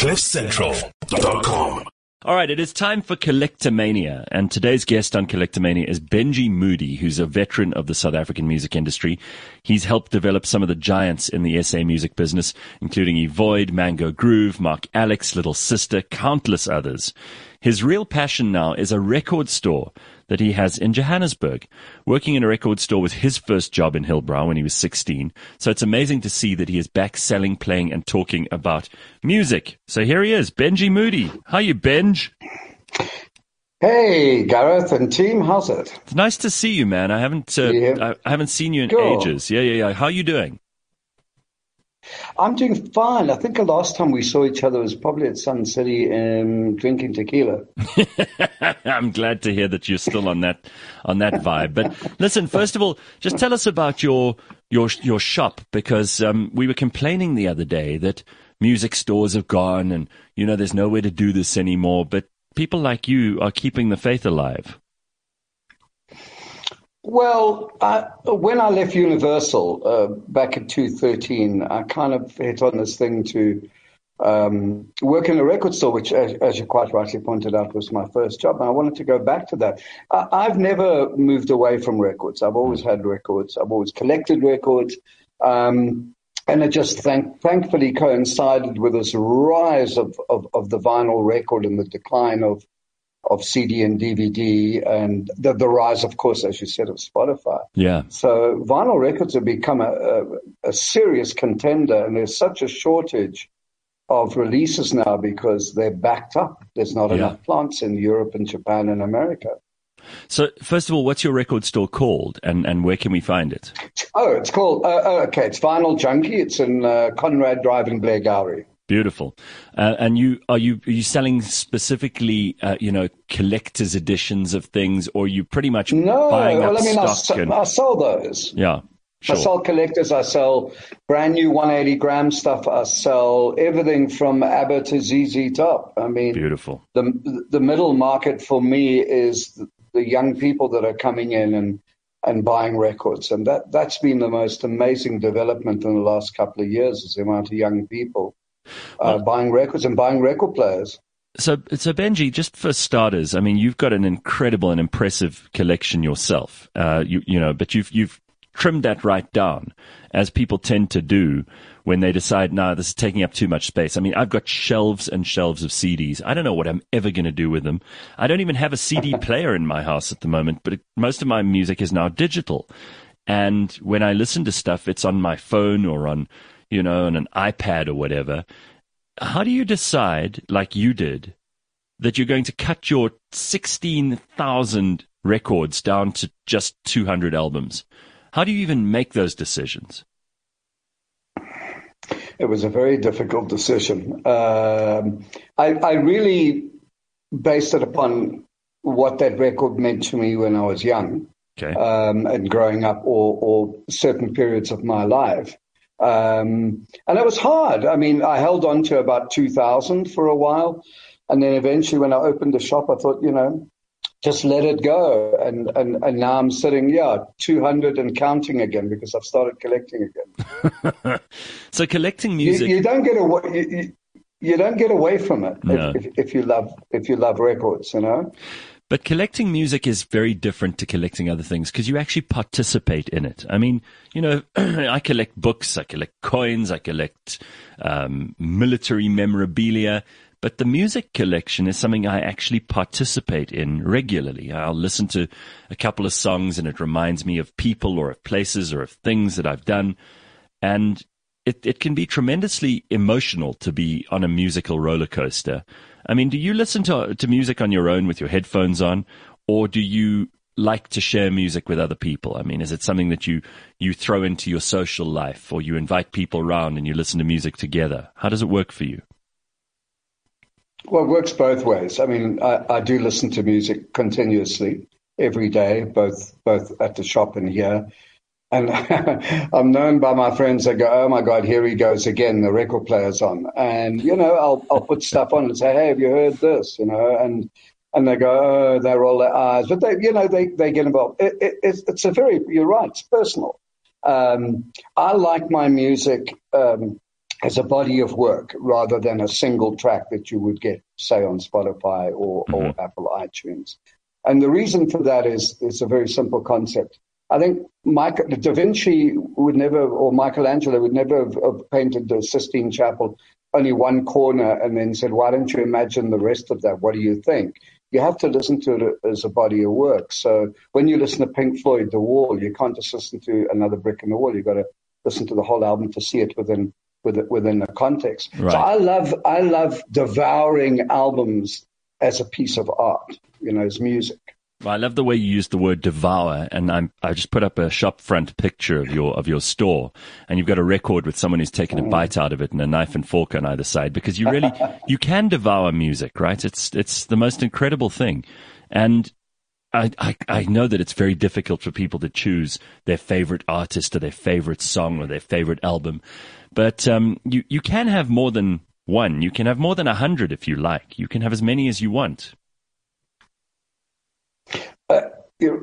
CliffCentral.com. All right, it is time for Collectomania, and today's guest on Collectomania is Benji Moody, who's a veteran of the South African music industry. He's helped develop some of the giants in the SA music business, including Evoid, Mango Groove, Marc Alex, Little Sister, countless others. His real passion now is a record store that he has in Johannesburg, working in a record store was his first job in Hillbrow when he was 16. So it's amazing to see that he is back selling, playing, and talking about music. So here he is, Benji Moody. How you, Benj? Hey, Gareth and team, how's it? It's nice to see you, man. I haven't uh, Yeah. I haven't seen you in Cool. ages. Yeah, yeah, yeah. How are you doing? I'm doing fine. I think the last time we saw each other was probably at Sun City um, drinking tequila. I'm glad to hear that you're still on that on that vibe. But listen, first of all, just tell us about your your your shop because um, we were complaining the other day that music stores have gone and you know there's nowhere to do this anymore. But people like you are keeping the faith alive. Well, I, when I left Universal uh, back in 2013, I kind of hit on this thing to um, work in a record store, which, as, as you quite rightly pointed out, was my first job. And I wanted to go back to that. I, I've never moved away from records. I've always had records. I've always collected records. Um, and it just thank, thankfully coincided with this rise of, of, of the vinyl record and the decline of of CD and DVD, and the, the rise, of course, as you said, of Spotify. Yeah, So vinyl records have become a, a, a serious contender, and there's such a shortage of releases now because they're backed up. There's not Yeah. enough plants in Europe and Japan and America. So first of all, what's your record store called, and and where can we find it? Oh, it's called, uh, oh, okay, it's Vinyl Junkie. It's in uh, Conrad Drive in Blairgowrie. Beautiful. Uh, and you are you are you selling specifically, uh, you know, collectors editions of things, or you pretty much No, buying well, up I mean, I, stock? s- and, I sell those. yeah, sure. I sell collectors. I sell brand new 180 gram stuff. I sell everything from ABBA to ZZ Top. I mean, Beautiful. the the middle market for me is the, the young people that are coming in and and buying records, and that that's been the most amazing development in the last couple of years. Is the amount of young people uh, buying records and buying record players. So, so Benji, just for starters, I mean, you've got an incredible and impressive collection yourself. Uh, you, you know, but you've you've trimmed that right down, as people tend to do when they decide, no, this is taking up too much space. I mean, I've got shelves and shelves of CDs. I don't know what I'm ever going to do with them. I don't even have a CD player in my house at the moment, but it, most of my music is now digital. And when I listen to stuff, it's on my phone or on, you know, on an iPad or whatever. How do you decide, like you did, that you're going to cut your 16,000 records down to just 200 albums? How do you even make those decisions? It was a very difficult decision. Um, I, I really based it upon what that record meant to me when I was young Okay. um, and growing up, or, or certain periods of my life. Um, and it was hard. I mean, I held on to about 2000 for a while. And then eventually, when I opened the shop, I thought, you know, just let it go. And, and, and now I'm sitting, yeah, 200 and counting again because I've started collecting again. so collecting You, music. you don't get away. You, you, you don't get away from it No. if, if, if you love if you love records, you know. But collecting music is very different to collecting other things because you actually participate in it. I mean, you know, I collect books, I collect coins, I collect um, military memorabilia. But the music collection is something I actually participate in regularly. I'll listen to a couple of songs and it reminds me of people or of places or of things that I've done. And it, it can be tremendously emotional to be on a musical roller coaster. I mean, do you listen to, to music on your own with your headphones on, or do you like to share music with other people? I mean, is it something that you, you throw into your social life, or you invite people around and you listen to music together? How does it work for you? Well, it works both ways. I mean, I, I do listen to music continuously every day, both both at the shop and here. And I'm known by my friends that go, "Oh my God, here he goes again. The record player's on." And you know, I'll I'll put stuff on and say, "Hey, have you heard this?" You know, and and they go, "Oh," they roll their eyes, but they, you know, they they get involved. It, it, it's it's a very, you're right, it's personal. Um, I like my music um, as a body of work rather than a single track that you would get, say, on Spotify or, mm-hmm. or Apple iTunes. And the reason for that is it's a very simple concept. I think Michael, Da Vinci would never, or Michelangelo would never have, have painted the Sistine Chapel only one corner and then said, why don't you imagine the rest of that? What do you think? You have to listen to it as a body of work. So when you listen to Pink Floyd, The Wall, you can't just listen to another brick in the wall. You've got to listen to the whole album to see it within within the context. Right. So I love I love devouring albums as a piece of art, you know, as music. Well, I love the way you use the word devour, and I'm, I just put up a shop front picture of your of your store, and you've got a record with someone who's taken a bite out of it and a knife and fork on either side, because you really you can devour music, right? It's it's the most incredible thing, and I, I, I know that it's very difficult for people to choose their favorite artist or their favorite song or their favorite album, but um, you you can have more than one. You can have more than a hundred if you like. You can have as many as you want. Uh,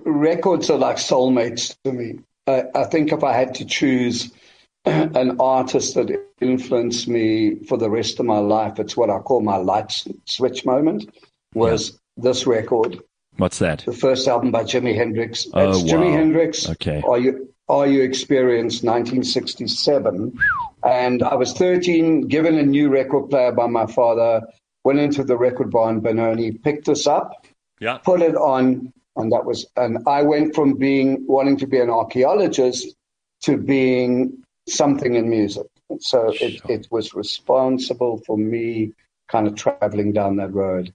records are like soulmates to me. Uh, I think if I had to choose an artist that influenced me for the rest of my life, it's what I call my light switch moment. Was yeah. this record? What's that? The first album by Jimi Hendrix. Oh, it's wow. Jimi Hendrix. Okay. Are you Are You Experienced 1967? And I was 13, given a new record player by my father, went into the record bar in Benoni, picked this up, yeah. put it on, and that was, and I went from being, wanting to be an archaeologist to being something in music. So it, it was responsible for me kind of traveling down that road.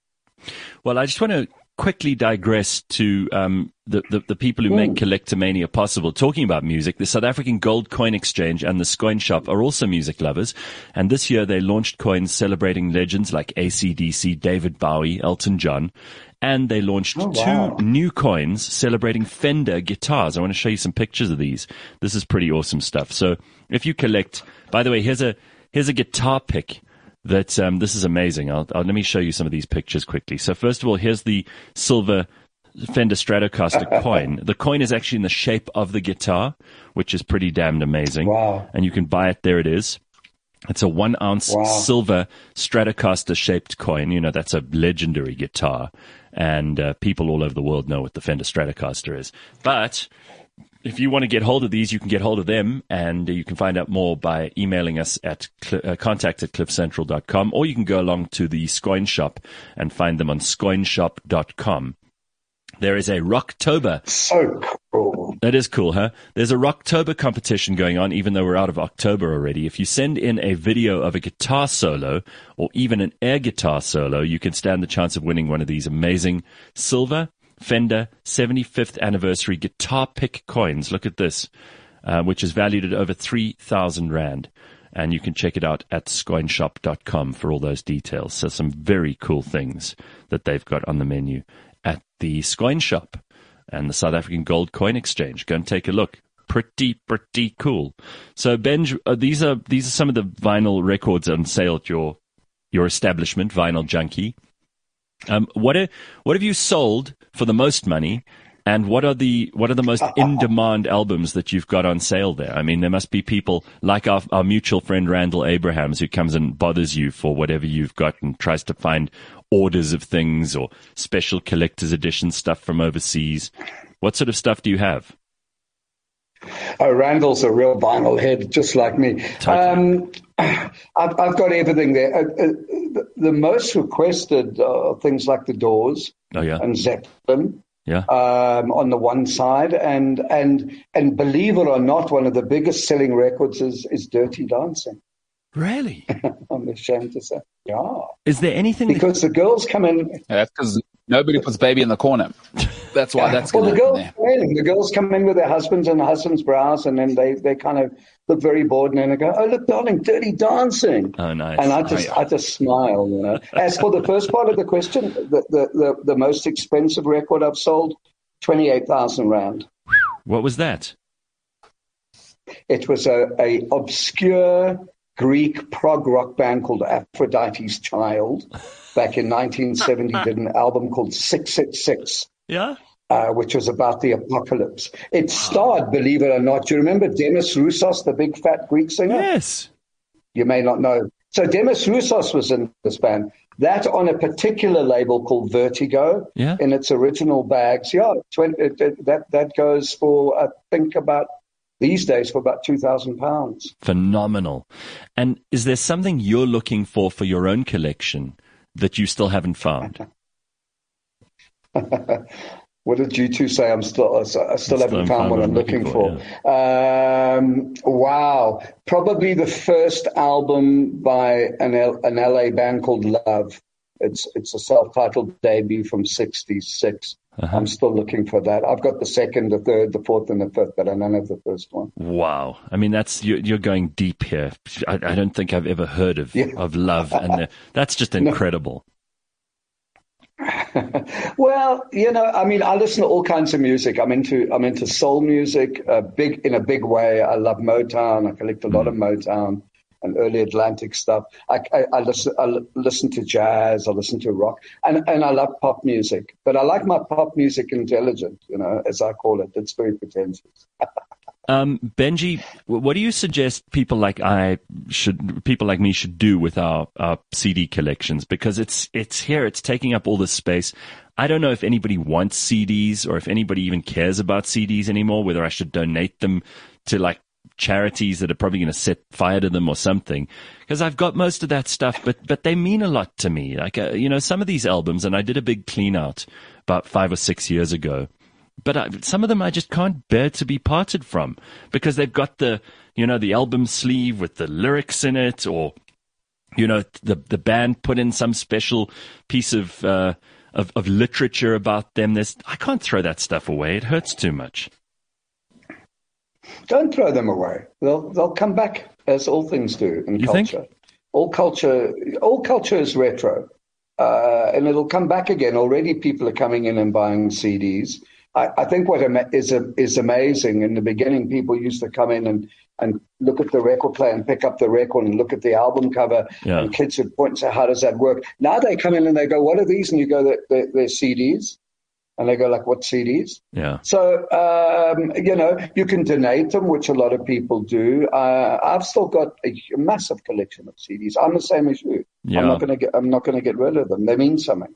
Well, I just want to quickly digress to um, the, the, the people who mm. make collectomania possible. Talking about music, the South African Gold Coin Exchange and the Coin Shop are also music lovers, and this year they launched coins celebrating legends like ACDC, David Bowie, Elton John, and they launched oh, wow. two new coins celebrating Fender guitars. I want to show you some pictures of these. This is pretty awesome stuff. So if you collect, by the way, here's a here's a guitar pick that um, this is amazing. I'll, I'll, let me show you some of these pictures quickly. So first of all, here's the silver Fender Stratocaster coin. The coin is actually in the shape of the guitar, which is pretty damned amazing. Wow! And you can buy it. There it is. It's a one ounce wow. silver Stratocaster shaped coin. You know that's a legendary guitar, and uh, people all over the world know what the Fender Stratocaster is. But if you want to get hold of these, you can get hold of them and you can find out more by emailing us at cl- uh, contact at cliffcentral.com or you can go along to the Scoin Shop and find them on scoinshop.com. There is a Rocktober. So cool. That is cool, huh? There's a Rocktober competition going on, even though we're out of October already. If you send in a video of a guitar solo or even an air guitar solo, you can stand the chance of winning one of these amazing silver Fender 75th anniversary guitar pick coins. Look at this, uh, which is valued at over 3,000 Rand. And you can check it out at scoinshop.com for all those details. So some very cool things that they've got on the menu at the Scoin Shop and the South African Gold Coin Exchange. Go and take a look. Pretty, pretty cool. So Benj, uh, these are these are some of the vinyl records on sale at your your establishment, Vinyl Junkie. Um, what are, what have you sold for the most money? And what are the what are the most in demand albums that you've got on sale there? I mean, there must be people like our, our mutual friend Randall Abrahams who comes and bothers you for whatever you've got and tries to find orders of things or special collector's edition stuff from overseas. What sort of stuff do you have? Oh, Randall's a real vinyl head, just like me. Totally. Um, I've, I've, got everything there. Uh, uh, the, the, most requested uh, things like the Doors oh, yeah. and Zeppelin. Yeah. Um, on the one side, and and and believe it or not, one of the biggest selling records is is Dirty Dancing. Really? I'm ashamed to say. Yeah. Is there anything because that... the girls come in? Yeah, that's because nobody puts baby in the corner. That's why that's well. The in, the girls come in with their husbands and the husbands' brows, and then they they kind of look very bored, and then they go, "Oh, look, darling, dirty dancing." Oh, nice. And I just oh, yeah. I just smile. You know. As for the first part of the question, the the the, the most expensive record I've sold, twenty eight thousand rand. What was that? It was a, a obscure Greek prog rock band called Aphrodite's Child back in 1970 did an album called 666. Yeah. Uh, which was about the apocalypse. It starred, believe it or not, do you remember Demis Roussos, the big fat Greek singer? Yes. You may not know. So Demis Roussos was in this band. That on a particular label called Vertigo Yeah. in its original bags. Yeah, 20, it, it, that that goes for I think about these days for about two thousand pounds. Phenomenal. And is there something you're looking for for your own collection that you still haven't found? What did U2 say? I'm still, I still Still haven't found what I'm looking, for. yeah. Um, wow, probably the first album by an L, an LA band called Love. It's it's a self-titled debut from '66. Uh-huh. I'm still looking for that. I've got the second, the third, the fourth, and the fifth, but I don't have the first one. Wow. I mean, that's you're, you're going deep here. I, I don't think I've ever heard of Yeah. of love, and the, that's just incredible. Well, you know, I mean, I listen to all kinds of music. I'm into I'm into soul music, uh, big in a big way. I love Motown. I collect a lot of Motown and early Atlantic stuff. I, I, I listen I listen to jazz. I listen to rock, and and I love pop music. But I like my pop music intelligent, you know, as I call it. It's very pretentious. Um, Benji, what do you suggest people like I should, people like me should do with our, our CD collections? Because it's, it's here, it's taking up all this space. I don't know if anybody wants CDs or if anybody even cares about CDs anymore, whether I should donate them to like charities that are probably going to set fire to them or something. Because I've got most of that stuff, but, but they mean a lot to me. Like, uh, you know, some of these albums, and I did a big clean out about five or six years ago but I, some of them I just can't bear to be parted from because they've got the you know the album sleeve with the lyrics in it, or you know the the band put in some special piece of uh, of, of literature about them. There's I can't throw that stuff away; it hurts too much. Don't throw them away. They'll they'll come back as all things do in You think? culture. All culture all culture is retro. Uh, and it'll come back again. Already people are coming in and buying CDs. I, I think what is a, is amazing in the beginning, people used to come in and, and look at the record player and pick up the record and look at the album cover. Yeah. And kids would point and say, "How does that work?" Now they come in and they go, "What are these?" And you go, "They're, they're, they're CDs." And they go, "Like what CDs?" Yeah, So, um, you know, you can donate them, which a lot of people do. Uh, I've still got a massive collection of CDs. I'm the same as you. Yeah. I'm not going to get. I'm not going to get rid of them. They mean something.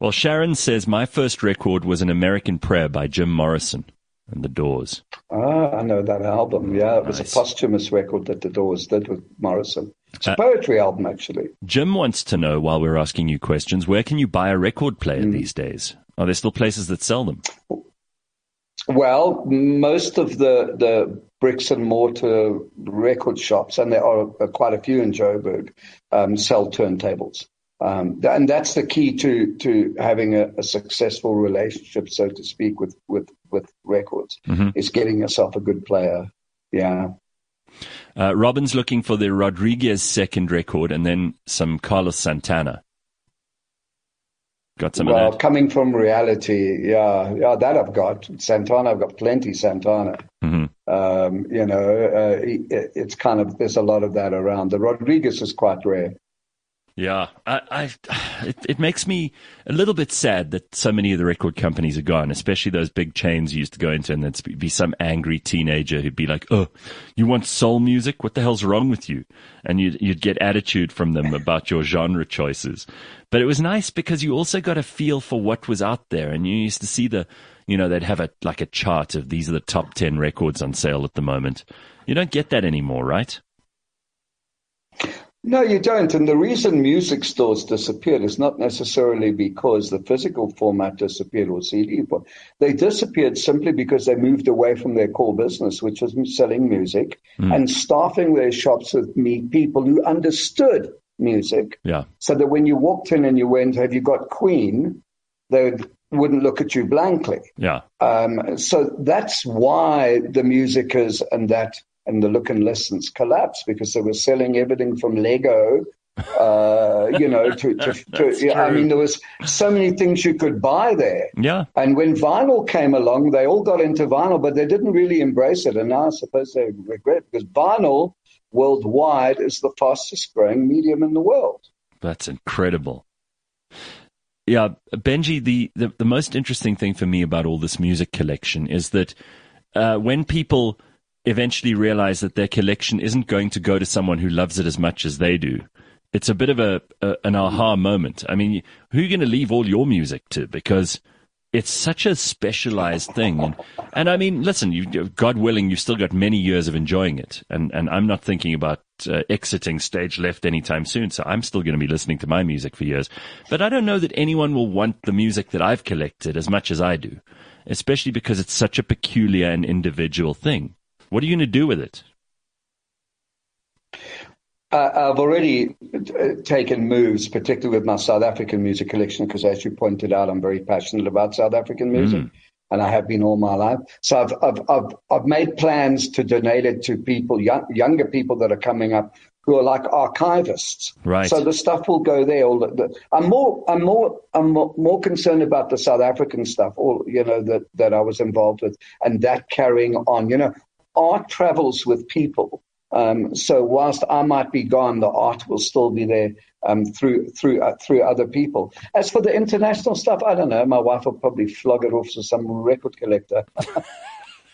Well, Sharon says my first record was an American Prayer by Jim Morrison and the Doors. Ah, I know that album. Yeah, it was Nice. a posthumous record that the Doors did with Morrison. It's a Uh, poetry album, actually. Jim wants to know while we're asking you questions, where can you buy a record player Hmm. these days? Are there still places that sell them? Well, most of the the bricks and mortar record shops, and there are uh, quite a few in Joburg, um, sell turntables. Um, and that's the key to to having a, a successful relationship, so to speak, with with with records, Mhm. is getting yourself a good player. Yeah. Uh, Robin's looking for the Rodriguez second record and then some Carlos Santana. Got some well, coming from reality, yeah, yeah, that I've got. Santana, I've got plenty Santana. hmm Um, you know, uh, it, it's kind of there's a lot of that around. The Rodriguez is quite rare. Yeah, I, I, it, it makes me a little bit sad that so many of the record companies are gone, especially those big chains you used to go into, and there'd be some angry teenager who'd be like, "Oh, you want soul music? What the hell's wrong with you?" And you'd you'd get attitude from them about your genre choices. But it was nice because you also got a feel for what was out there, and you used to see the, you know, they'd have a like a chart of these are the top ten records on sale at the moment. You don't get that anymore, right? No, you don't. And the reason music stores disappeared is not necessarily because the physical format disappeared or CD, but they disappeared simply because they moved away from their core business, which was selling music and staffing their shops with me people who understood music. Yeah, So that when you walked in and you went, "Have you got Queen?" they wouldn't look at you blankly. yeah, Um, so that's why the music is and that and the look and listens collapsed because they were selling everything from Lego, uh, you know, to, to, to yeah, I mean, there was so many things you could buy there. yeah. And when vinyl came along, they all got into vinyl, but they didn't really embrace it. And now I suppose they regret because vinyl worldwide is the fastest growing medium in the world. That's incredible. Yeah, Benji, the, the, the most interesting thing for me about all this music collection is that uh, when people eventually realize that their collection isn't going to go to someone who loves it as much as they do. It's a bit of a, a an aha moment. I mean, who are you going to leave all your music to? Because it's such a specialized thing. And, and I mean, listen, you, God willing, you've still got many years of enjoying it. And, and I'm not thinking about uh, exiting stage left anytime soon. So I'm still going to be listening to my music for years. But I don't know that anyone will want the music that I've collected as much as I do, especially because it's such a peculiar and individual thing. What are you going to do with it? Uh, I've already uh, taken moves, particularly with my South African music collection, because as you pointed out, I'm very passionate about South African music, mm. and I have been all my life. So I've, I've, I've, I've made plans to donate it to people, young, younger people that are coming up who are like archivists. Right. So the stuff will go there. All the, the, I'm more, I'm more, I'm more, more, concerned about the South African stuff, all you know that that I was involved with, and that carrying on. You know, art travels with people. Um, so whilst I might be gone, the art will still be there um, through through uh, through other people. As for the international stuff, I don't know. My wife will probably flog it off to some record collector.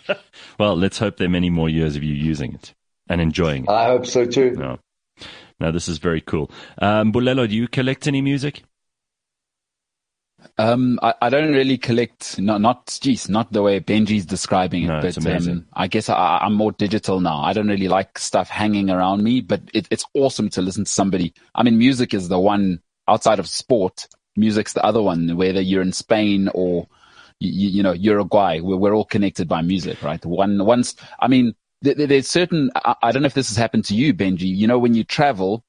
well, let's hope there are many more years of you using it and enjoying it. I hope so too. No, no, this is very cool. Um, Bulelo, do you collect any music? Um, I, I, don't really collect, not, not, geez, not the way Benji's describing it, no, but um, I guess I, am more digital now. I don't really like stuff hanging around me, but it, it's awesome to listen to somebody. I mean, music is the one outside of sport. Music's the other one, whether you're in Spain or, you, you know, Uruguay, we're, we're all connected by music, right? One, once, I mean, there, there's certain, I, I don't know if this has happened to you, Benji, you know, when you travel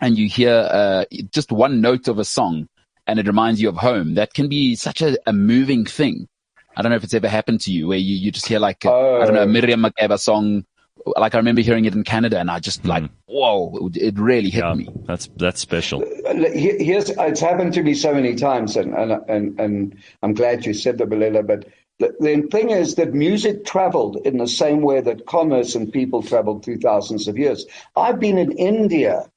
and you hear, uh, just one note of a song, and it reminds you of home. That can be such a, a moving thing. I don't know if it's ever happened to you where you, you just hear like, a, oh. I don't know, a oh. Miriam Makeba song. Like I remember hearing it in Canada and I just mm. like, whoa, it really hit yeah, me. That's, that's special. Here's, it's happened to me so many times and, and, and, and I'm glad you said that, Bulelo, but the, the thing is that music traveled in the same way that commerce and people traveled through thousands of years. I've been in India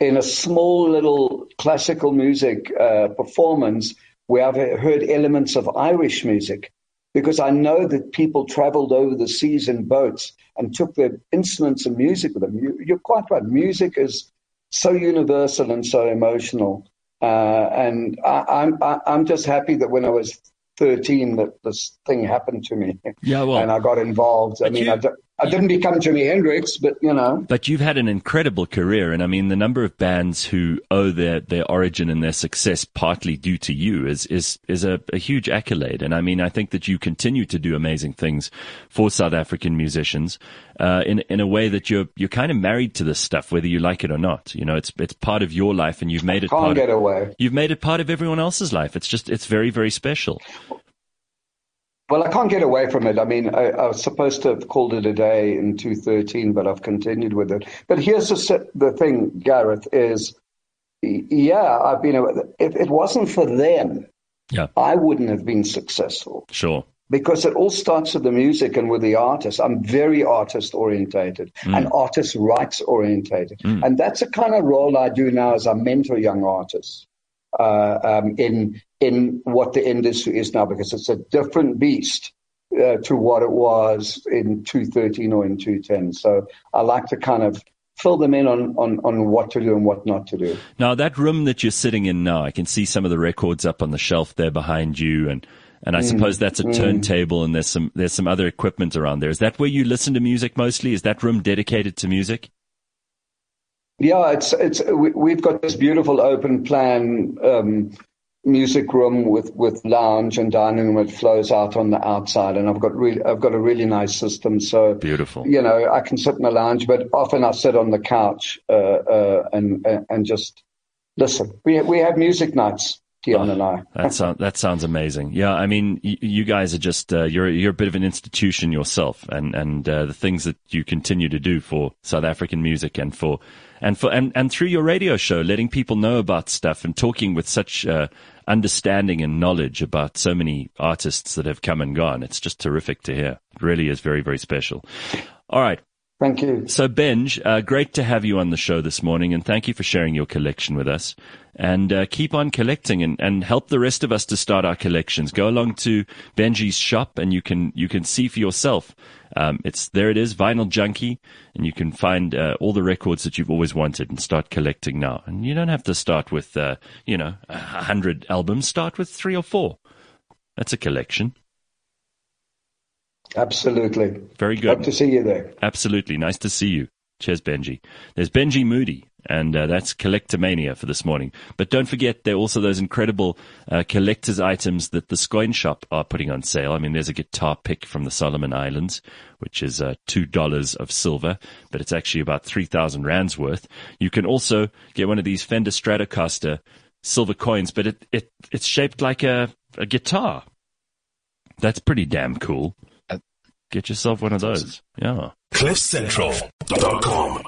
in a small little classical music uh, performance where I've heard elements of Irish music because I know that people traveled over the seas in boats and took their instruments and music with them. You, are quite right. Music is so universal and so emotional. Uh, and I, I'm, am i am just happy that when I was 13 that this thing happened to me. Yeah, well, and I got involved. I mean, you, I, I didn't become Jimi Hendrix, but you know. But you've had an incredible career, and I mean, the number of bands who owe their, their origin and their success partly due to you is is is a, a huge accolade. And I mean, I think that you continue to do amazing things for South African musicians uh, in in a way that you're you're kind of married to this stuff, whether you like it or not. You know, it's it's part of your life, and you've made it. Can't part get of, away. You've made it part of everyone else's life. It's just it's very very special. Well, I can't get away from it. I mean, I, I, was supposed to have called it a day in 2013, but I've continued with it. But here's the, the thing, Gareth, is yeah, I've been, if it wasn't for them, yeah. I wouldn't have been successful. Sure. Because it all starts with the music and with the artist. I'm very artist orientated mm. and artist rights orientated. Mm. And that's the kind of role I do now as I mentor young artists uh, um, in in what the industry is now because it's a different beast uh, to what it was in 213 or in 210. So I like to kind of fill them in on, on, on what to do and what not to do. Now, that room that you're sitting in now, I can see some of the records up on the shelf there behind you and and I mm, suppose that's a mm. turntable and there's some there's some other equipment around there. Is that where you listen to music mostly? Is that room dedicated to music? Yeah, it's it's we, have got this beautiful open plan um, music room with, with lounge and dining room. It flows out on the outside, and I've got really I've got a really nice system. So beautiful. You know, I can sit in the lounge, but often I sit on the couch uh, uh, and and just listen. We we have music nights. Dion oh, and I. that sounds that sounds amazing. Yeah, I mean, y- you guys are just uh, you're you're a bit of an institution yourself, and and uh, the things that you continue to do for South African music and for and for and, and through your radio show, letting people know about stuff and talking with such uh, understanding and knowledge about so many artists that have come and gone. It's just terrific to hear. It really is very very special. All right. Thank you. So, Benj, uh, great to have you on the show this morning, and thank you for sharing your collection with us. And uh, keep on collecting, and, and help the rest of us to start our collections. Go along to Benji's shop, and you can you can see for yourself. Um, it's there. It is Vinyl Junkie, and you can find uh, all the records that you've always wanted, and start collecting now. And you don't have to start with uh, you know a hundred albums. Start with three or four. That's a collection. Absolutely. Very good. Hope to see you there. Absolutely. Nice to see you. Cheers, Benji. There's Benji Moody, and uh, that's Collectomania for this morning. But don't forget, there are also those incredible uh, collector's items that the Scoin Shop are putting on sale. I mean, there's a guitar pick from the Solomon Islands, which is uh, $2 of silver, but it's actually about 3,000 rands worth. You can also get one of these Fender Stratocaster silver coins, but it, it it's shaped like a, a guitar. That's pretty damn cool. Get yourself one of those. Yeah. CliffCentral.com